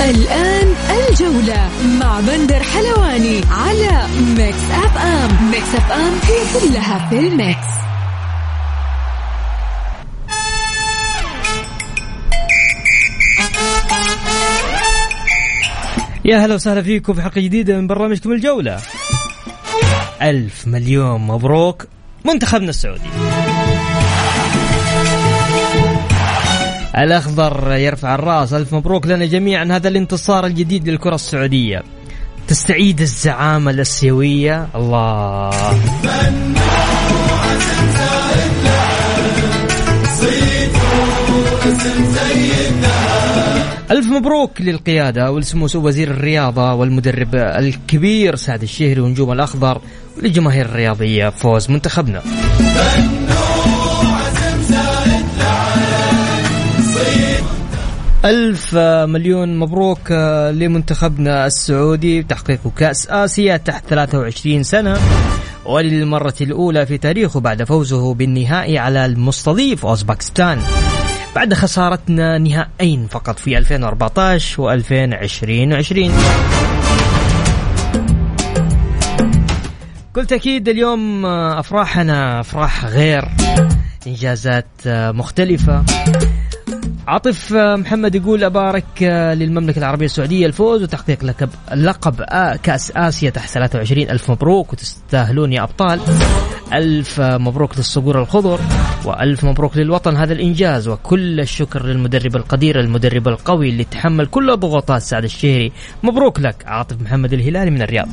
الآن الجولة مع بندر حلواني على Mix FM. Mix FM هي كلها في ال mix. يا هلا وسهلا فيكم في حلقة جديدة من برنامجكم الجولة. ألف مليون مبروك منتخبنا السعودي. الأخضر يرفع الرأس. ألف مبروك لنا جميعا. هذا الانتصار الجديد للكرة السعودية. تستعيد الزعامة الأسيوية. الله. ألف مبروك للقيادة ولسمو وزير الرياضة والمدرب الكبير سعد الشهري ونجوم الأخضر وللجماهير الرياضية. فوز منتخبنا. ألف مليون مبروك لمنتخبنا السعودي بتحقيق كأس آسيا تحت 23 سنة وللمرة الأولى في تاريخه بعد فوزه بالنهائي على المستضيف أوزباكستان بعد خسارتنا نهائين فقط في 2014 و 2020 كل تأكيد اليوم أفراحنا أفراح غير إنجازات مختلفة. عاطف محمد يقول أبارك للمملكة العربية السعودية الفوز وتحقيق لقب لقب كأس آسيا تحت 23 ألف مبروك وتستاهلون يا أبطال. ألف مبروك للصقور الخضر وألف مبروك للوطن. هذا الإنجاز وكل الشكر للمدرب القدير المدرب القوي اللي تحمل كل ضغوطات سعد الشهري. مبروك لك عاطف محمد الهلالي من الرياض.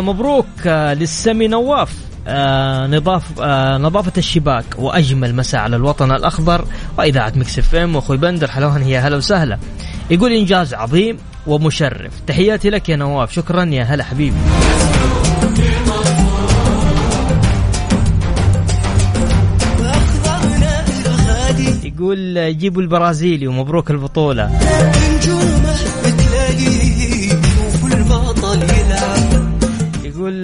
مبروك للسمي نواف. آه نظاف آه نظافة الشباك وأجمل مساء على الوطن الأخضر وإذاعة Mix FM. وأخوي بندر حلواني هلا وسهلا. يقول إنجاز عظيم ومشرف. تحياتي لك يا نواف. شكرا يا هلا حبيبي. يقول جيبوا البرازيلي ومبروك البطولة.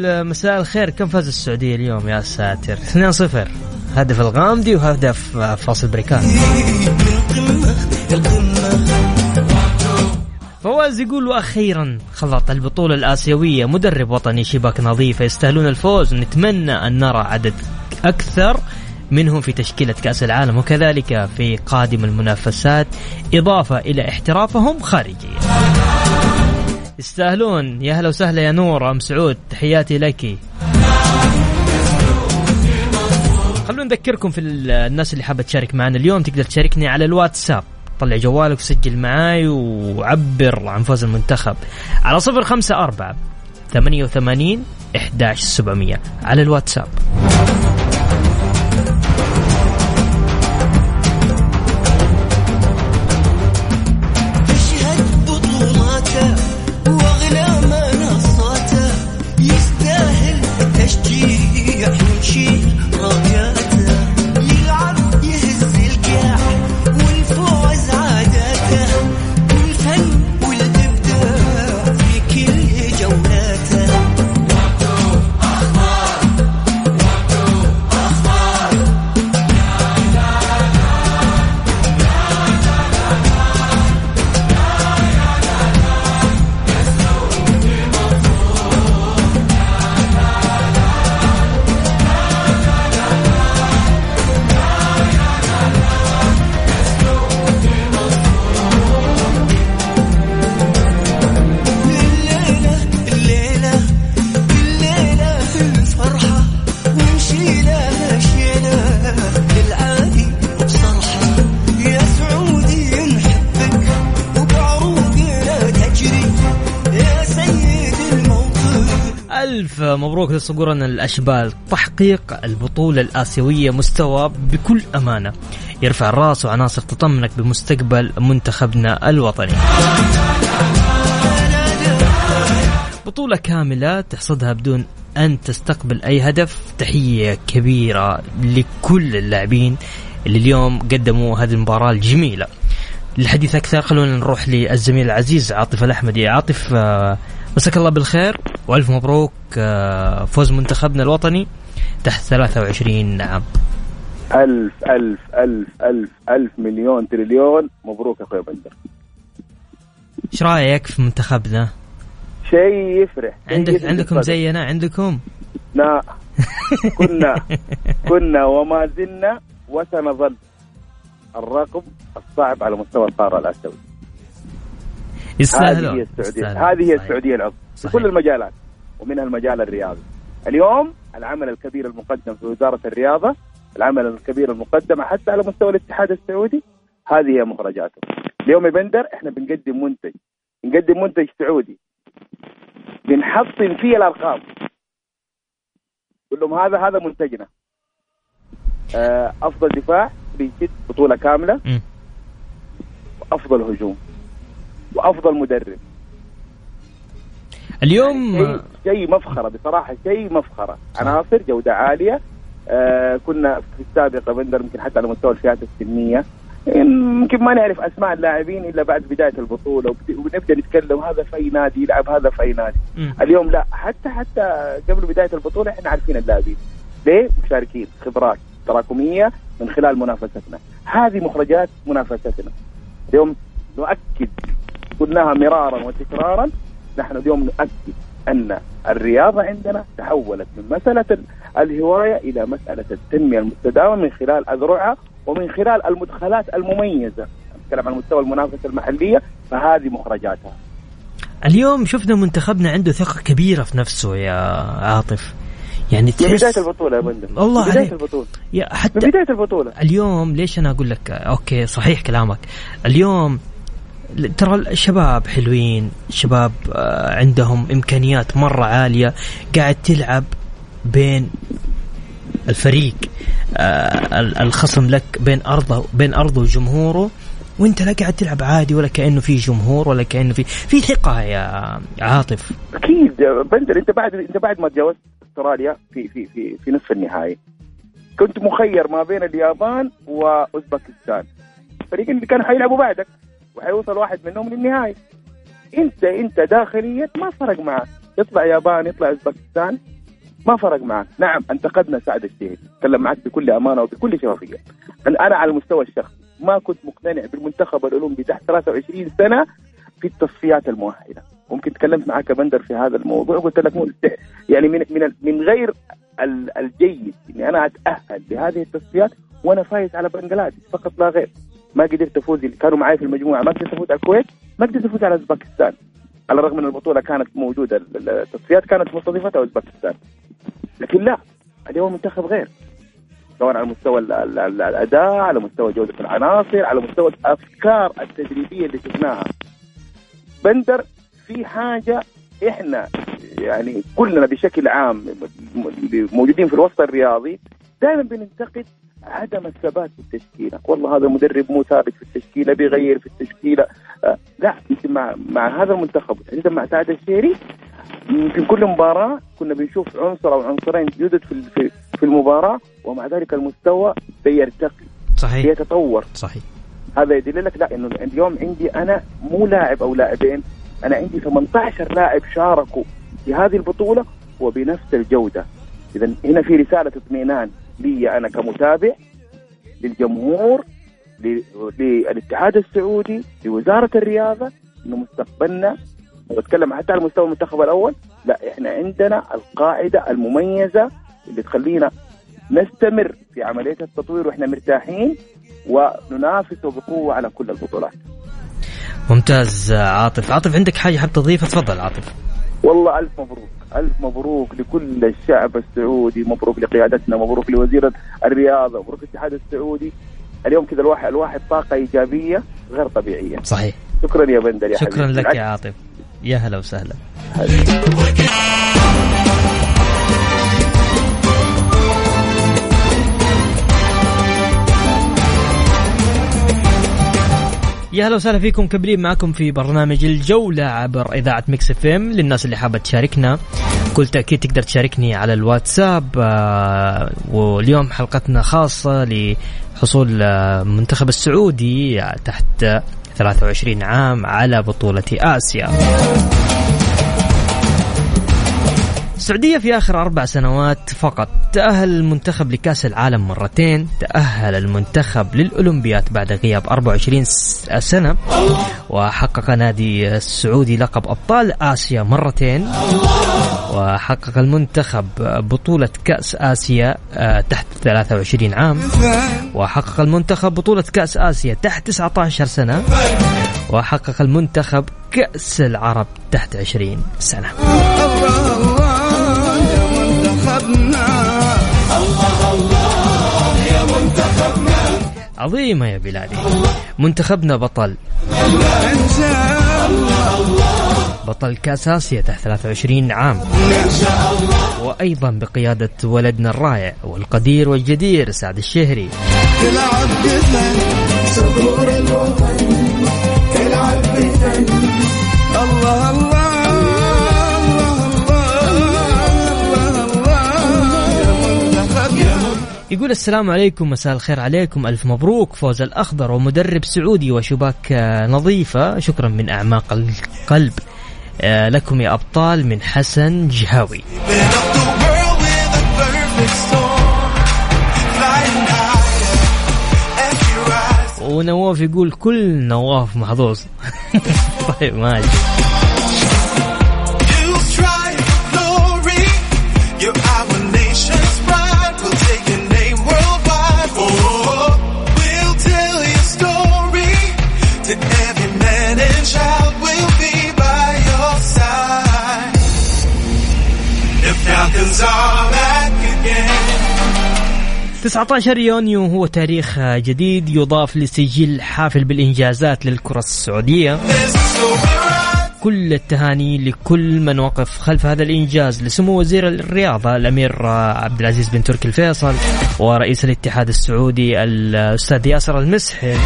يقول مساء الخير. كم فاز السعودية اليوم يا ساتر؟ 2-0 هدف الغامدي وهدف فراس البريكان. فواز يقول وأخيرا خلط البطولة الآسيوية مدرب وطني شباك نظيفه يستاهلون الفوز. نتمنى أن نرى عدد أكثر منهم في تشكيلة كأس العالم وكذلك في قادم المنافسات إضافة إلى احترافهم خارجيا. يستاهلون. يا هلا وسهلا يا نور. أم سعود تحياتي لك. خلونا نذكركم في ال- الناس اللي حابة تشارك معنا اليوم. تقدر تشاركني على الواتساب. طلع جوالك وسجل معاي وعبر عن فوز المنتخب. على صفر خمسة أربعة ثمانية وثمانين إحداش سبعمية. على الواتساب. مبروك لصقورنا الأشبال. تحقيق البطولة الآسيوية مستوى بكل أمانة. يرفع الراس وعناصر تطمنك بمستقبل منتخبنا الوطني. بطولة كاملة تحصدها بدون أن تستقبل أي هدف. تحية كبيرة لكل اللاعبين اللي اليوم قدموا هذه المباراة الجميلة. للحديث أكثر خلونا نروح للزميل العزيز عاطف الأحمدي. عاطف آه، مساك الله بالخير. وألف مبروك آه، فوز منتخبنا الوطني تحت 23 عام ألف ألف ألف ألف ألف مليون تريليون مبروك يا أخوي بندر إيش رأيك في منتخبنا؟ شيء يفرح شيء عندك يفرح عندكم. زينا عندكم؟ لا كنا كنا وما زلنا وسنظل الرقم الصعب على مستوى القارة الاسيويه يستاهلون هذه هي السعودية. هذه هي. السعودية العظمى في. كل المجالات ومنها المجال الرياضي. اليوم العمل الكبير المقدم في وزارة الرياضة العمل الكبير المقدم حتى على مستوى الاتحاد السعودي هذه هي مخرجاته اليوم يا بندر إحنا بنقدم منتج. نقدم منتج سعودي. بنحطم فيه الأرقام. قول لهم هذا هذا منتجنا. آه، أفضل دفاع بيشد بطولة كاملة. مم. وافضل هجوم. وأفضل مدرب. اليوم شيء شيء مفخرة بصراحة شيء مفخرة. عناصر جودة عالية. آه كنا في السابق بندر يمكن حتى على مستوى الفئات السنية. يمكن ما نعرف أسماء اللاعبين إلا بعد بداية البطولة. وبنبدا نتكلم هذا في أي نادي يلعب هذا في أي نادي. مم. اليوم لا حتى حتى قبل بداية البطولة إحنا عارفين اللاعبين. ليه؟ مشاركين خبرات تراكمية من خلال منافستنا. هذه مخرجات منافستنا. اليوم نؤكد قلناها مرارا وتكرارا نحن اليوم نؤكد أن الرياضة عندنا تحولت من مسألة ال- الهواية إلى مسألة التنمية المستدامة من خلال اذرعها ومن خلال المدخلات المميزة. نتكلم عن مستوى المنافسة المحلية فهذه مخرجاتها. اليوم شفنا منتخبنا عنده ثقة كبيرة في نفسه يا عاطف. يعني من بداية تحس البطولة يا بندر الله من بداية عليك. البطولة. يا من حتى بداية البطولة. اليوم ليش أنا أقول لك؟ أوكي صحيح كلامك. اليوم ترى الشباب حلوين الشباب آه، عندهم إمكانيات مرة عالية قاعد تلعب بين الفريق آه، ال- الخصم لك بين أرضه بين أرضه وجمهوره وأنت لا قاعد تلعب عادي ولا كأنه في جمهور ولا كأنه في في ثقة يا عاطف. أكيد بندر أنت بعد أنت بعد ما تجاوزت أستراليا في في في في نصف النهائي كنت مخير ما بين اليابان وأوزبكستان الفريق اللي كانوا حيلعبوا بعدك. وحيوصل واحد منهم للنهائي انت انت داخليا ما فرق معك. يطلع يابان يطلع اوزبكستان ما فرق معك. نعم انتقدنا سعد الشهري أتكلم معك بكل أمانة وبكل شفافية. أنا على المستوى الشخصي ما كنت مقتنع بالمنتخب الأولمبي تحت 23 سنة في التصفيات المؤهلة. ممكن تكلمت معك بندر في هذا الموضوع وقلت لك يعني من من من غير ال- الجيد إني أنا أتأهل لهذه التصفيات وأنا فايز على بنجلاديش فقط لا غير. ما قدرت أفوز كانوا معي في المجموعة. ما قدرت أفوز على الكويت ما قدرت أفوز على أوزبكستان. على الرغم إن البطولة كانت موجودة ال- التصفيات كانت مستضيفتها أوزبكستان. لكن لا اليوم المنتخب غير. سواء على مستوى ال- ال- ال- الأداء على مستوى جودة العناصر على مستوى الأفكار التدريبية اللي شفناها. بندر في حاجة إحنا يعني كلنا بشكل عام اللي موجودين في الوسط الرياضي دائما بننتقد عدم الثبات في التشكيلة، والله هذا المدرب مو ثابت في التشكيلة بيغير في التشكيلة، آه لا يمكن مع مع هذا المنتخب. تحديدا مع سعد الشهري؟ يمكن كل مباراة كنا بنشوف عنصر أو عنصرين جدد في في, في المباراة ومع ذلك المستوى بيرتقي. صحيح. بيتطور. صحيح. هذا يدل لك لا إنه اليوم عندي أنا مو لاعب أو لاعبين أنا عندي 18 لاعب شاركوا في هذه البطولة وبنفس الجودة. اذا هنا في رسالة اطمئنان لي أنا كمتابع للجمهور للاتحاد السعودي لوزارة الرياضة إنه مستقبلنا. وبتكلم حتى على مستوى المنتخب الأول. لا إحنا عندنا القاعدة المميزة اللي تخلينا نستمر في عملية التطوير وإحنا مرتاحين وننافس بقوة على كل البطولات. ممتاز عاطف. عاطف عندك حاجة حاب تضيفها؟ تفضل عاطف. والله ألف مبروك، ألف مبروك لكل الشعب السعودي، مبروك لقيادتنا، مبروك لوزير الرياضة، مبروك للاتحاد السعودي. اليوم كذا الواحد الواحد طاقة إيجابية غير طبيعية. صحيح. شكرا يا بندر يا شكرا حبيبي. لك يا عاطف. يا هلا وسهلا. يا هلا وسهلا فيكم مستمرين معكم في برنامج الجولة عبر إذاعة Mix FM. للناس اللي حابة تشاركنا بكل تأكيد تقدر تشاركني على الواتساب آه، واليوم حلقتنا خاصة لحصول آه، المنتخب السعودي تحت 23 عام على بطولة آسيا. السعودية في آخر أربع سنوات فقط تأهل المنتخب لكأس العالم مرتين تأهل المنتخب للأولمبياد بعد غياب 24 سنة وحقق نادي السعودي لقب أبطال آسيا مرتين وحقق المنتخب بطولة كأس آسيا آه، تحت 23 عام وحقق المنتخب بطولة كأس آسيا تحت 19 سنة وحقق المنتخب كأس العرب تحت 20 سنة. عظيمة يا بلادي. منتخبنا بطل. بطل كأس آسيا تحت 23 عام. وأيضا بقيادة ولدنا الرائع والقدير والجدير سعد الشهري. تلعب صدور الوطن تلعب الله الله. يقول السلام عليكم مساء الخير عليكم. ألف مبروك فوز الأخضر ومدرب سعودي وشباك آه، نظيفة. شكرا من أعماق القلب آه، لكم يا أبطال من حسن جهاوي. ونواف يقول كل نواف محظوظ. طيب ماشي The Falcons are back again 19 يونيو هو تاريخ جديد يضاف لسجل حافل بالإنجازات للكرة السعودية. كل التهاني لكل من وقف خلف هذا الإنجاز لسمو وزير الرياضة الأمير عبد العزيز بن تركي الفيصل ورئيس الاتحاد السعودي الأستاذ ياسر المسحل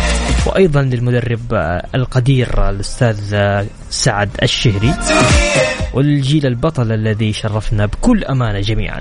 وأيضا للمدرب القدير الأستاذ سعد الشهري والجيل البطل الذي شرفنا بكل أمانة جميعا.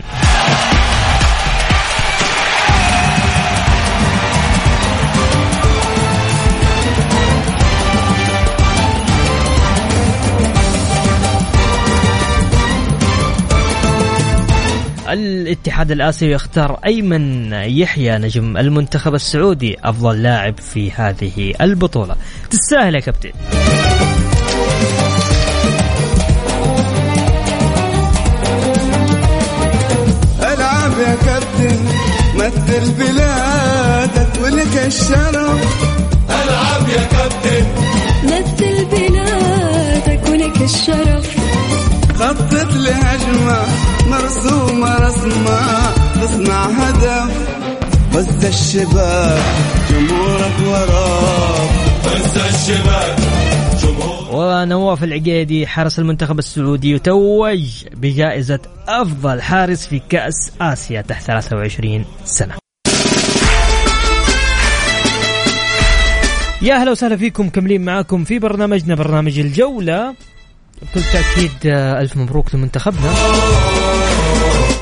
الاتحاد الآسيوي يختار أيمن يحيى نجم المنتخب السعودي أفضل لاعب في هذه البطولة. تستاهل يا كابتن. ألعب يا كابتن مثل بلادك ولك الشرف. ألعب يا كابتن. مثل بلادك ولك الشرف. خطط لهجمة مرسومة رسمة تصنع هدف. وز الشباك جمهورك وراك. وز الشباك ونواف العقيدي حارس المنتخب السعودي يتوج بجائزة أفضل حارس في كأس آسيا تحت 23 سنة. يا أهلا وسهلا فيكم كملين معاكم في برنامجنا برنامج الجولة. بكل تأكيد آه، ألف مبروك لمنتخبنا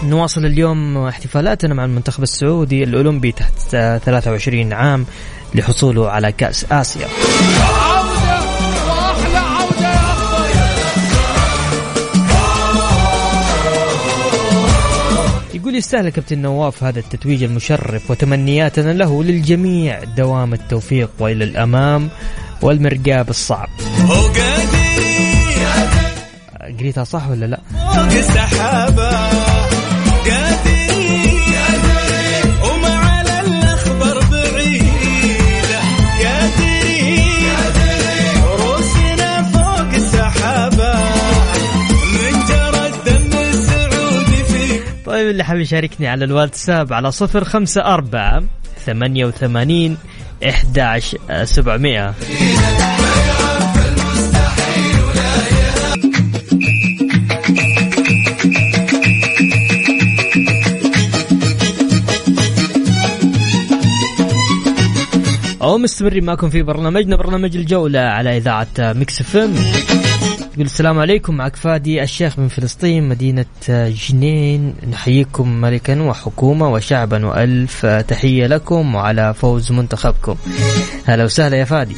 نواصل اليوم احتفالاتنا مع المنتخب السعودي الأولمبي تحت آه، 23 عام لحصوله على كأس آسيا يقول يستاهل كابتن نواف هذا التتويج المشرف وتمنياتنا له للجميع دوام التوفيق وإلى الأمام والمرقاه بالصعب. قريتها صح ولا لا؟ فوق السحابة قادرين. وما على الأخبار بعيدة قادرين. روسنا فوق السحابة من جرى الدم السعودي فيه طيب اللي حاب يشاركني على الواتساب على صفر خمسة أربعة ثمانية وثمانين إحداش سبعمائة أو مستمرين معكم في برنامجنا برنامج الجولة على إذاعة Mix FM يقول السلام عليكم معك فادي الشيخ من فلسطين مدينة جنين. نحييكم ملكا وحكومة وشعبا وألف. تحية لكم وعلى فوز منتخبكم. هلا وسهلا يا فادي.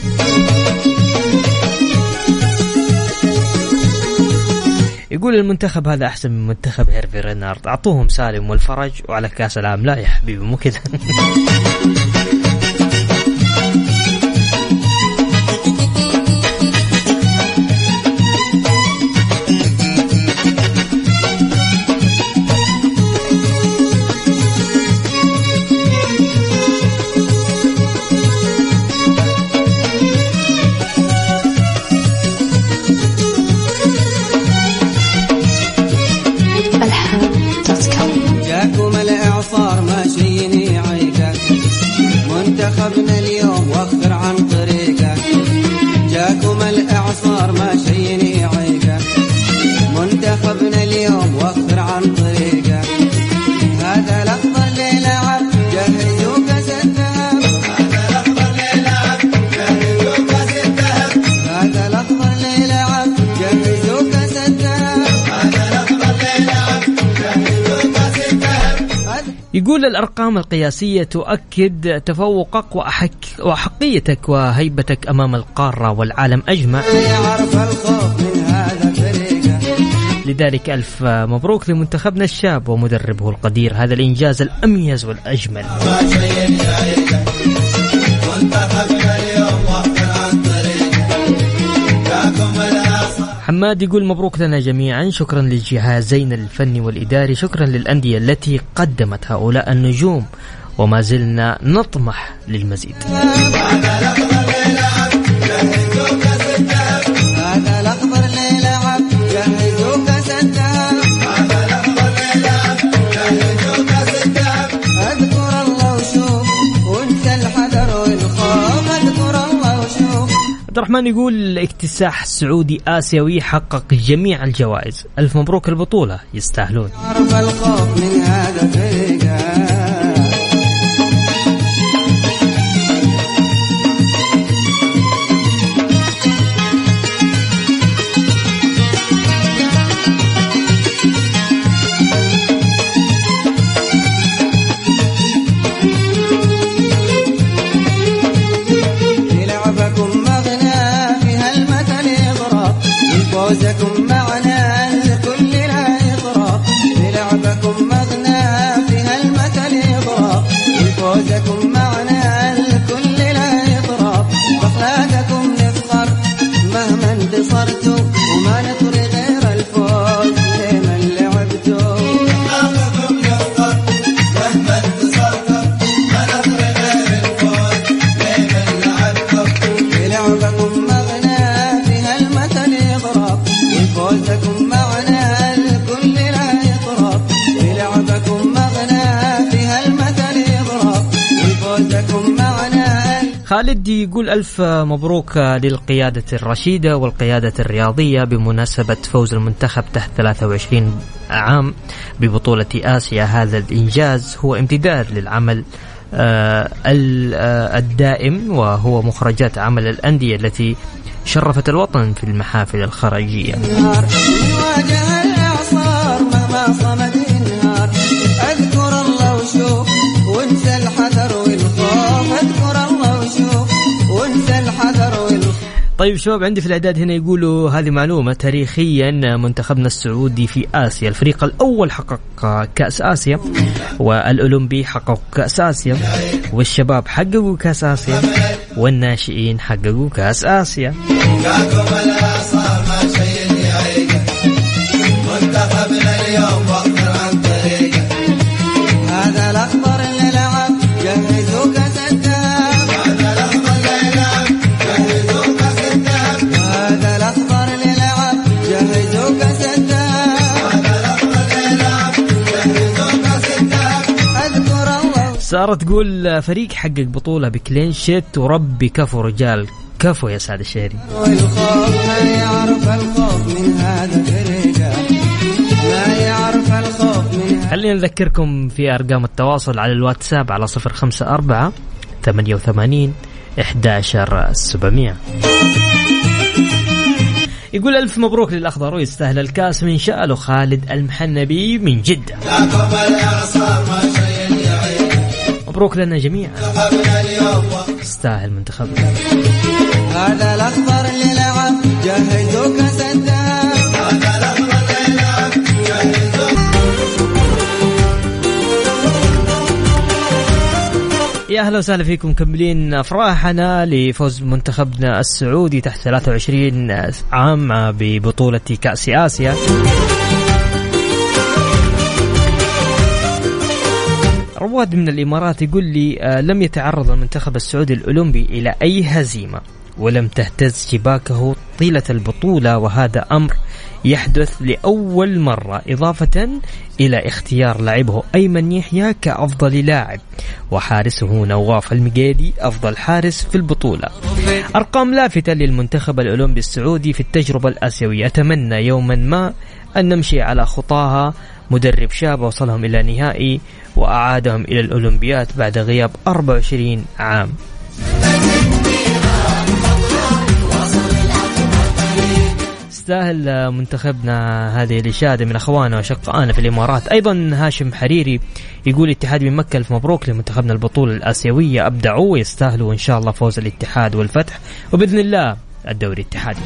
يقول المنتخب هذا أحسن من منتخب هيرفي رينارد. أعطوهم سالم والفرج وعلى كأس العالم. لا يا حبيبي مو كذا. الأرقام القياسية تؤكد تفوقك وأحك وأحقيتك وهيبتك أمام القارة والعالم أجمع. لذلك ألف مبروك لمنتخبنا الشاب ومدربه القدير هذا الإنجاز الأميز والأجمل. حماد يقول مبروك لنا جميعا. شكرا للجهازين الفني والإداري. شكرا للأندية التي قدمت هؤلاء النجوم. وما زلنا نطمح للمزيد. عبد الرحمن يقول اكتساح سعودي آسيوي حقق جميع الجوائز. ألف مبروك البطولة يستاهلون. خالد يقول ألف مبروك للقيادة الرشيدة والقيادة الرياضية بمناسبة فوز المنتخب تحت 23 عام ببطولة آسيا. هذا الإنجاز هو امتداد للعمل آه، آه، الدائم وهو مخرجات عمل الأندية التي شرفت الوطن في المحافل الخارجية. طيب شباب عندي في الإعداد هنا يقولوا هذه معلومة تاريخيا منتخبنا السعودي في آسيا. الفريق الأول حقق كأس آسيا والأولمبي حقق كأس آسيا والشباب حققوا كأس آسيا والناشئين حققوا كأس آسيا. سارة تقول فريق حقق بطوله بكلين شيت وربي كفو رجال. كفو يا سعد الشهري. خلينا نذكركم في أرقام التواصل على الواتساب على صفر خمسة أربعة ثمانية وثمانين 11700 يقول ألف مبروك للأخضر ويستاهل الكاس من شأله خالد المحنبي من جدة. مبروك لنا جميعا. يستاهل منتخبنا هذا الأخضر اللي لعب جهزوا كاس الذهب يا أهلا وسهلا فيكم مكملين أفراحنا لفوز منتخبنا السعودي تحت 23 عام ببطولة كأس آسيا. رواد من الإمارات يقول لي آه، لم يتعرض المنتخب السعودي الأولمبي إلى أي هزيمة ولم تهتز شباكه طيلة البطولة وهذا أمر يحدث لأول مرة إضافة إلى اختيار لاعبه أيمن يحيى كأفضل لاعب وحارسه نواف المقيدي أفضل حارس في البطولة. أرقام لافتة للمنتخب الأولمبي السعودي في التجربة الآسيوية أتمنى يوما ما أن نمشي على خطاها مدرب شاب وصلهم إلى نهائي وأعادهم إلى الأولمبياد بعد غياب 24 عام. يستاهل منتخبنا هذه الإشادة من أخواننا وأشقائنا في الإمارات. أيضا هاشم حريري يقول الاتحاد من مكة ألف مبروك لمنتخبنا البطولة الآسيوية. أبدعوا ويستاهلوا إن شاء الله فوز الاتحاد والفتح. وبإذن الله الدوري الاتحادي.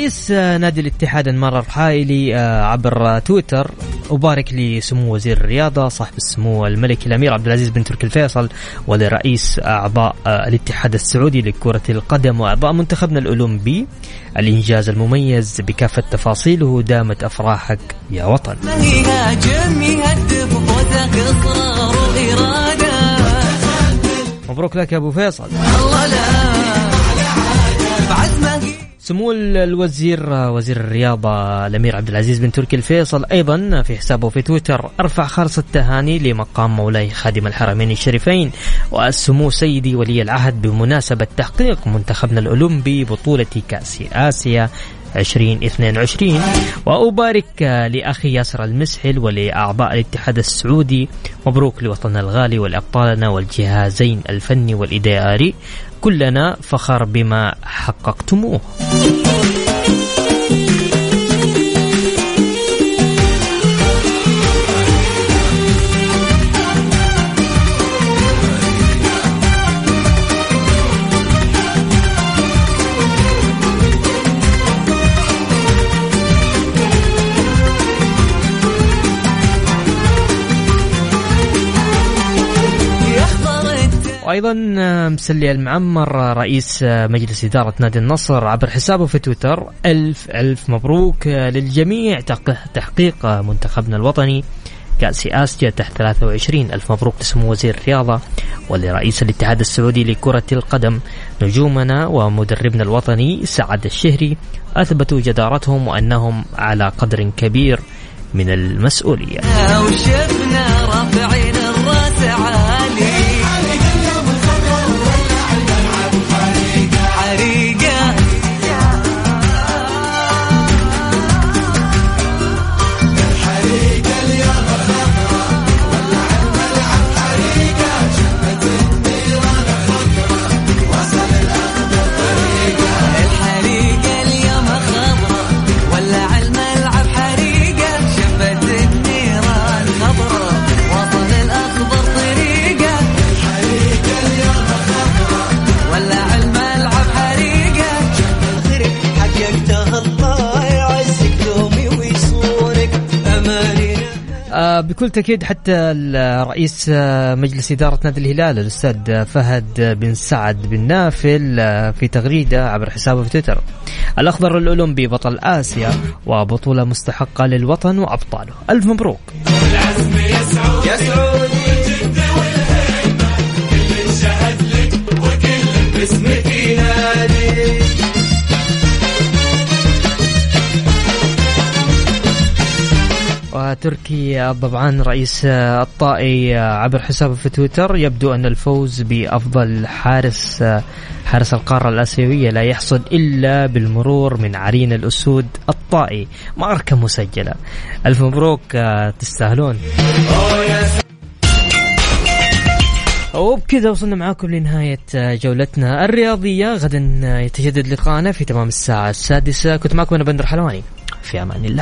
رئيس نادي الاتحاد انمار الرحايلي آه، عبر تويتر أبارك لسمو وزير الرياضة صاحب السمو الملكي الأمير عبد العزيز بن تركي الفيصل ولرئيس أعضاء آه، الاتحاد السعودي لكرة القدم وأعضاء منتخبنا الأولمبي. الإنجاز المميز بكافة تفاصيله دامت أفراحك يا وطن. مبروك لك يا أبو فيصل. الله لا سمو الوزير وزير الرياضة الأمير عبد العزيز بن تركي الفيصل أيضا في حسابه في تويتر أرفع خالص التهاني لمقام مولاي خادم الحرمين الشريفين والسمو سيدي ولي العهد بمناسبة تحقيق منتخبنا الأولمبي بطولة كأس آسيا 2022 وأبارك لأخي ياسر المسحل ولأعضاء الاتحاد السعودي مبروك لوطننا الغالي ولأبطالنا والجهازين الفني والإداري. كلنا فخر بما حققتموه. وأيضا مسلي المعمر رئيس مجلس إدارة نادي النصر عبر حسابه في تويتر ألف ألف مبروك للجميع تق- تحقيق منتخبنا الوطني. كأس آسيا تحت 23 ألف مبروك لسمو وزير الرياضة ولرئيس الاتحاد السعودي لكرة القدم. نجومنا ومدربنا الوطني سعد الشهري أثبتوا جدارتهم وأنهم على قدر كبير من المسؤولية. وشفنا رافعين الراس بكل تأكيد حتى رئيس آه، مجلس إدارة نادي الهلال الأستاذ فهد بن سعد بن نافل آه، في تغريدة عبر حسابه في تويتر. الأخضر الأولمبي بطل آسيا وبطولة مستحقة للوطن وأبطاله. ألف مبروك. يا سعود وتركي طبعا رئيس الطائي عبر حسابه في تويتر يبدو أن الفوز بأفضل حارس حارس القارة الآسيوية لا يحصل إلا بالمرور من عرين الأسود الطائي. ماركة مسجلة. ألف مبروك تستاهلون. وبكذا وصلنا معاكم لنهاية جولتنا الرياضية. غدا يتجدد لقاءنا في تمام الساعة السادسة. كنت معكم أنا بندر حلواني. في أمان الله.